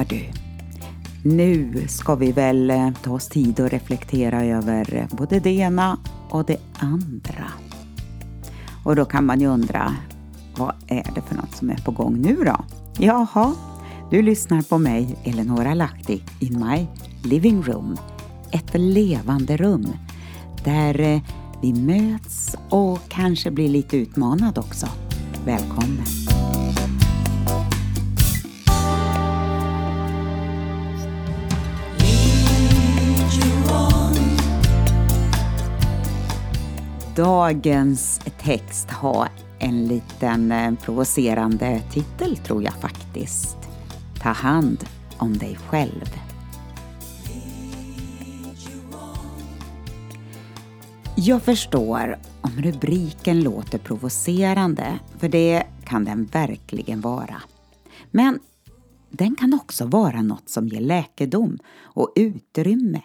Hör du, nu ska vi väl eh, ta oss tid att reflektera över både det ena och det andra. Och då kan man ju undra, vad är det för något som är på gång nu då? Jaha, du lyssnar på mig, Eleonora Lahti, in my living room. Ett levande rum där eh, vi möts och kanske blir lite utmanad också. Välkommen! Dagens text har en liten eh, provocerande titel tror jag faktiskt. Ta hand om dig själv. Jag förstår om rubriken låter provocerande, för det kan den verkligen vara. Men den kan också vara något som ger läkedom och utrymme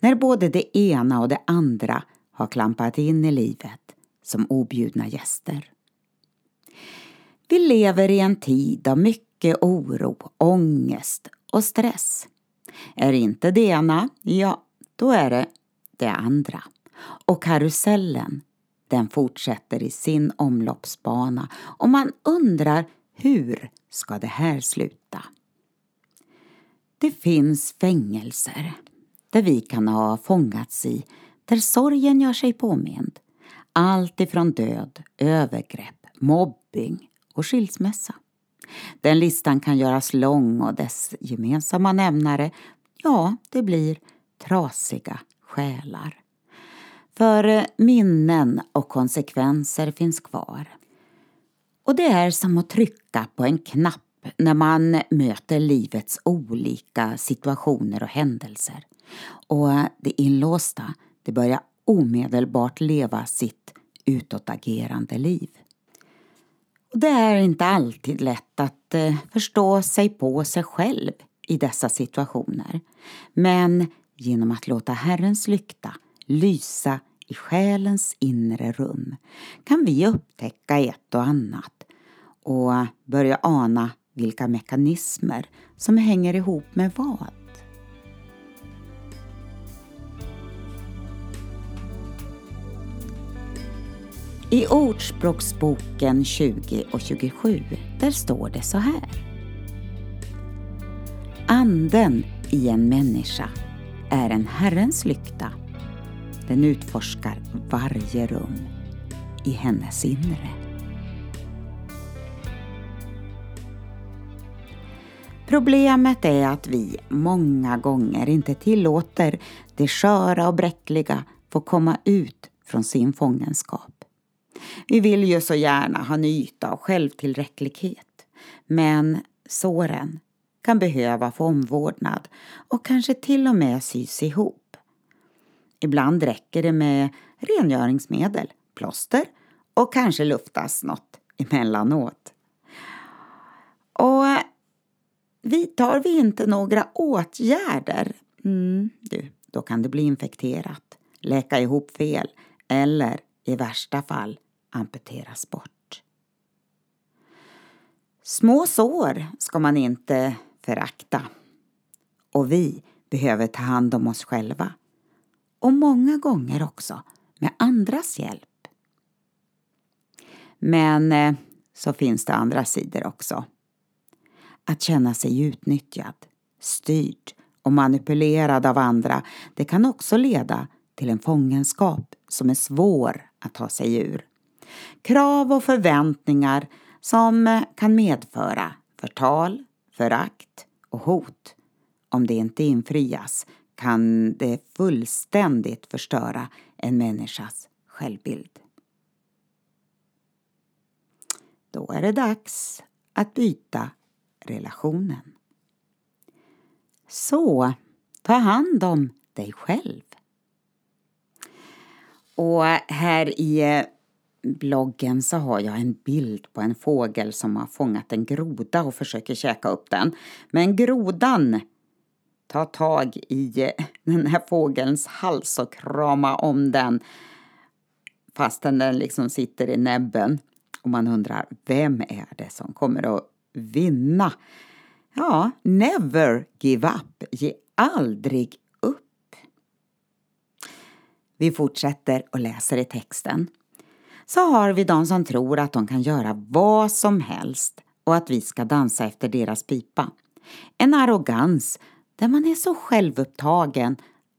när både det ena och det andra har klampat in i livet som objudna gäster. Vi lever i en tid av mycket oro, ångest och stress. Är inte det ena, ja, då är det det andra. Och karusellen, den fortsätter i sin omloppsbana och man undrar hur ska det här sluta? Det finns fängelser där vi kan ha fångats i där sorgen gör sig påmind. Allt ifrån död, övergrepp, mobbing och skilsmässa. Den listan kan göras lång och dess gemensamma nämnare, ja, det blir trasiga själar. För eh, minnen och konsekvenser finns kvar. Och det är som att trycka på en knapp när man möter livets olika situationer och händelser. Och eh, det inlåsta, det börjar omedelbart leva sitt utåtagerande liv. Det är inte alltid lätt att eh, förstå sig på sig själv i dessa situationer. Men genom att låta Herrens lykta lysa i själens inre rum kan vi upptäcka ett och annat och börja ana vilka mekanismer som hänger ihop med vad. I Ordspråksboken 20 och 27 där står det så här. Anden i en människa är en Herrens lykta. Den utforskar varje rum i hennes inre. Problemet är att vi många gånger inte tillåter det sköra och bräckliga få komma ut från sin fångenskap. Vi vill ju så gärna ha en yta av självtillräcklighet. Men såren kan behöva få omvårdnad och kanske till och med sys ihop. Ibland räcker det med rengöringsmedel, plåster och kanske luftas något emellanåt. Och vidtar vi inte några åtgärder, mm, du, då kan det bli infekterat, läka ihop fel eller i värsta fall amputeras bort. Små sår ska man inte förakta. Och vi behöver ta hand om oss själva. Och många gånger också med andras hjälp. Men eh, så finns det andra sidor också. Att känna sig utnyttjad, styrd och manipulerad av andra, det kan också leda till en fångenskap som är svår att ta sig ur. Krav och förväntningar som kan medföra förtal, förakt och hot. Om det inte infrias kan det fullständigt förstöra en människas självbild. Då är det dags att byta relationen. Så, ta hand om dig själv. Och här i eh, bloggen så har jag en bild på en fågel som har fångat en groda och försöker käka upp den. Men grodan tar tag i eh, den här fågelns hals och kramar om den fastän den liksom sitter i näbben. Och man undrar, vem är det som kommer att vinna Ja, never give up. Ge aldrig. Vi fortsätter och läser i texten. Så har vi de som tror att de kan göra vad som helst och att vi ska dansa efter deras pipa. En arrogans där man är så självupptagen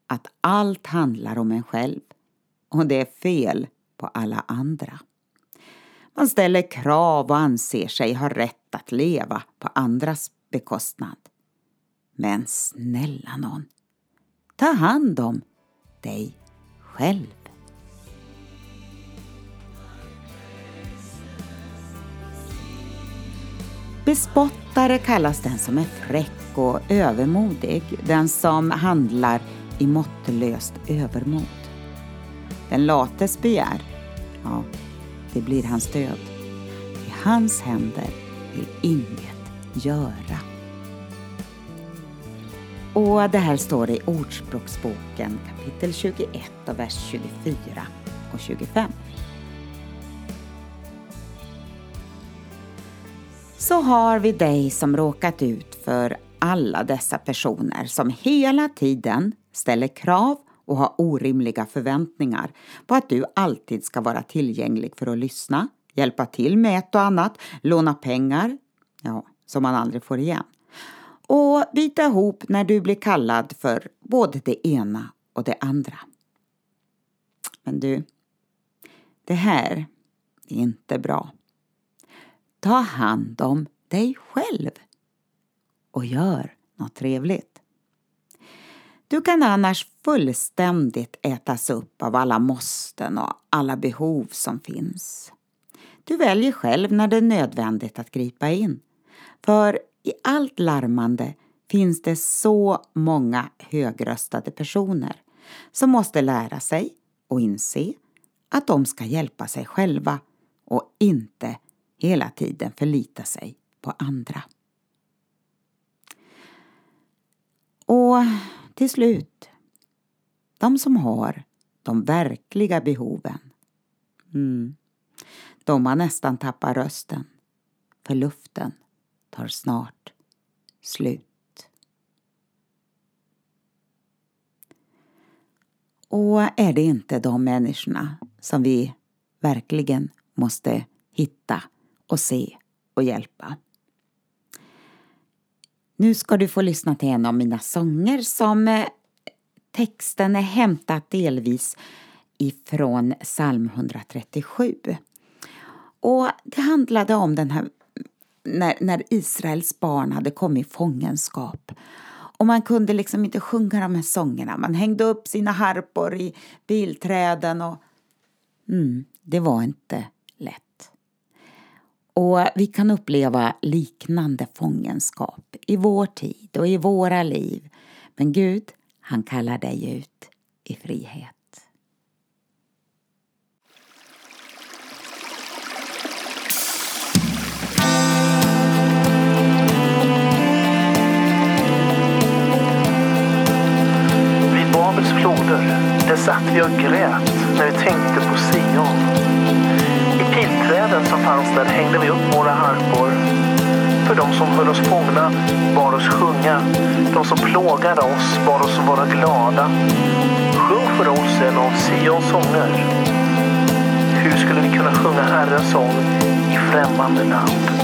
att allt handlar om en själv. Och det är fel på alla andra. Man ställer krav och anser sig ha rätt att leva på andras bekostnad. Men snälla någon, ta hand om dig själv. Bespottare kallas den som är fräck och övermodig, den som handlar i måttlöst övermod. Den lates begär, ja, det blir hans död. I hans händer vill inget göra. Och det här står i Ordspråksboken kapitel 21 och vers 24 och 25. Så har vi dig som råkat ut för alla dessa personer som hela tiden ställer krav och har orimliga förväntningar på att du alltid ska vara tillgänglig för att lyssna, hjälpa till med ett och annat, låna pengar, ja, som man aldrig får igen, och bita ihop när du blir kallad för både det ena och det andra. Men du, det här är inte bra. Ta hand om dig själv och gör något trevligt. Du kan annars fullständigt ätas upp av alla måsten och alla behov som finns. Du väljer själv när det är nödvändigt att gripa in. För i allt larmande finns det så många högröstade personer som måste lära sig och inse att de ska hjälpa sig själva och inte hela tiden förlita sig på andra. Och till slut, de som har de verkliga behoven, mm, de har nästan tappat rösten, för luften tar snart slut. Och är det inte de människorna som vi verkligen måste hitta och se och hjälpa? Nu ska du få lyssna till en av mina sånger som eh, texten är hämtat delvis ifrån psalm 137. Och det handlade om den här när, när Israels barn hade kommit i fångenskap. Och man kunde liksom inte sjunga de här sångerna. Man hängde upp sina harpor i bilträden och mm, det var inte lätt. Och vi kan uppleva liknande fångenskap i vår tid och i våra liv. Men Gud, han kallar dig ut i frihet. Babels floder, där satt vi och grät när vi tänkte på Sion I pilträden som fanns där hängde vi upp våra harpor. För de som höll oss fångna bar oss sjunga. De som plågade oss bar oss vara glada. Sjung för oss en av Sions sånger. Hur skulle vi kunna sjunga Herrens sång i främmande land?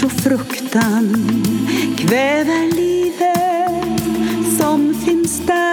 Människofruktan kväver livet som finns där.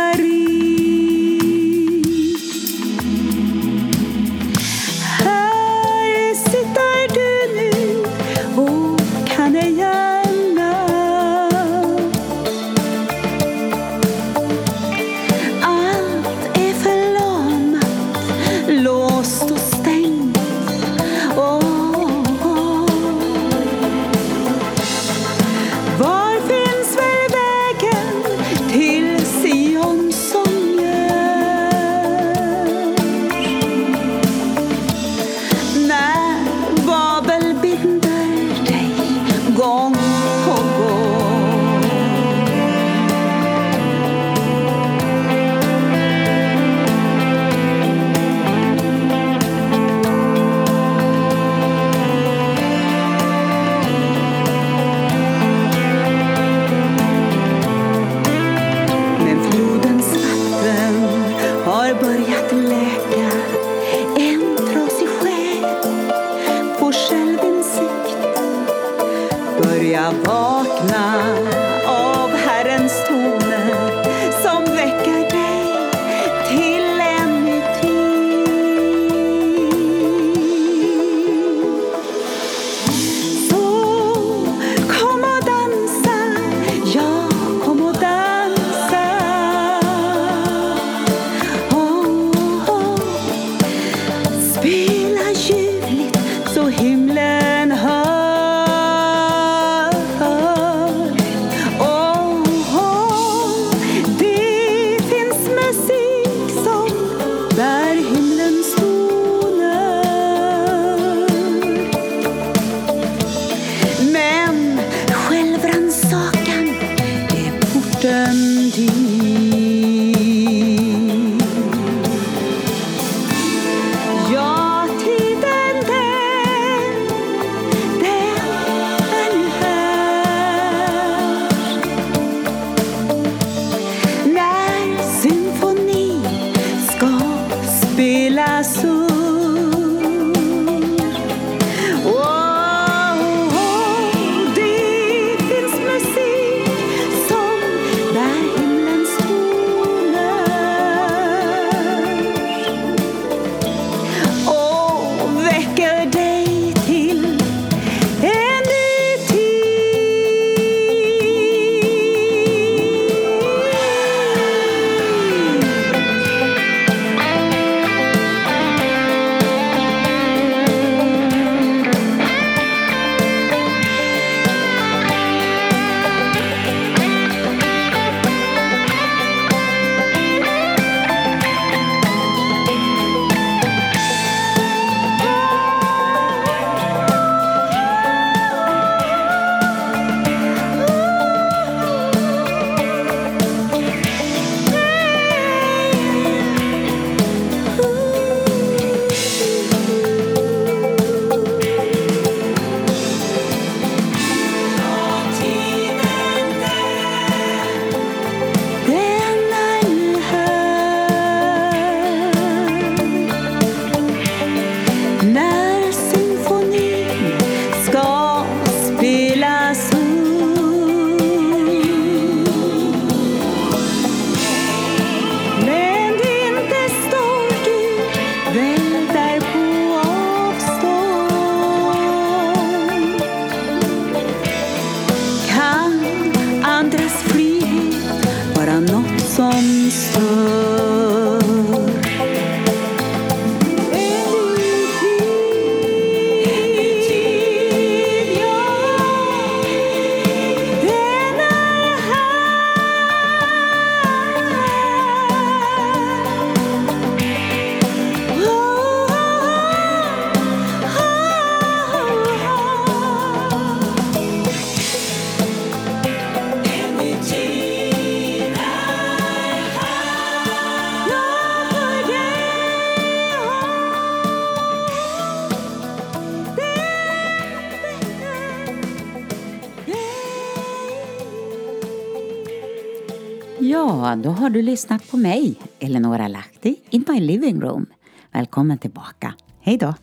Då har du lyssnat på mig, Eleonora Lahti, in my living room. Välkommen tillbaka. Hej då!